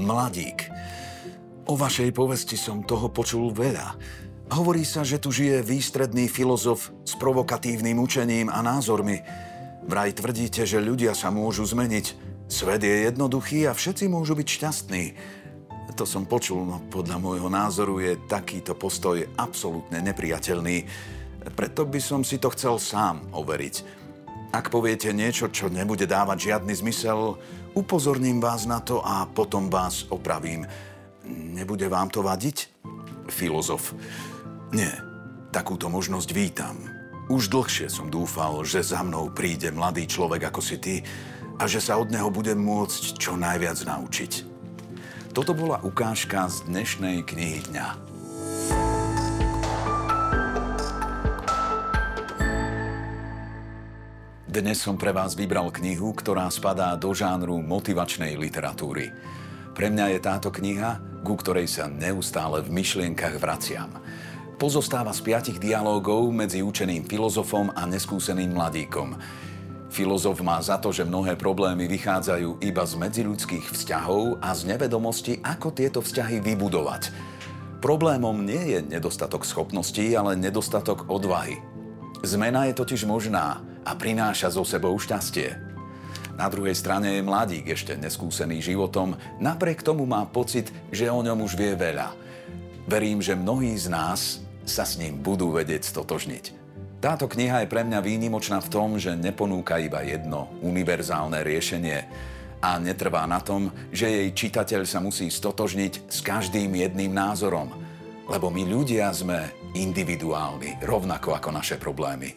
Mladík. O vašej povesti som toho počul veľa. Hovorí sa, že tu žije výstredný filozof s provokatívnym učením a názormi. Vraj tvrdíte, že ľudia sa môžu zmeniť. Svet je jednoduchý a všetci môžu byť šťastní. To som počul, no podľa môjho názoru je takýto postoj absolútne nepriateľný. Preto by som si to chcel sám overiť. Ak poviete niečo, čo nebude dávať žiadny zmysel, upozorním vás na to a potom vás opravím. Nebude vám to vadiť? Filozof. Nie, takúto možnosť vítam. Už dlhšie som dúfal, že za mnou príde mladý človek ako si ty a že sa od neho budem môcť čo najviac naučiť. Toto bola ukážka z dnešnej knihy dňa. Dnes som pre vás vybral knihu, ktorá spadá do žánru motivačnej literatúry. Pre mňa je táto kniha, ku ktorej sa neustále v myšlienkach vraciam pozostáva z piatich dialógov medzi učeným filozofom a neskúseným mladíkom. Filozof má za to, že mnohé problémy vychádzajú iba z medziľudských vzťahov a z nevedomosti, ako tieto vzťahy vybudovať. Problémom nie je nedostatok schopností, ale nedostatok odvahy. Zmena je totiž možná a prináša zo sebou šťastie. Na druhej strane je mladík ešte neskúsený životom, napriek tomu má pocit, že o ňom už vie veľa. Verím, že mnohí z nás sa s ním budú vedieť stotožniť. Táto kniha je pre mňa výnimočná v tom, že neponúka iba jedno univerzálne riešenie a netrvá na tom, že jej čitateľ sa musí stotožniť s každým jedným názorom, lebo my ľudia sme individuálni, rovnako ako naše problémy.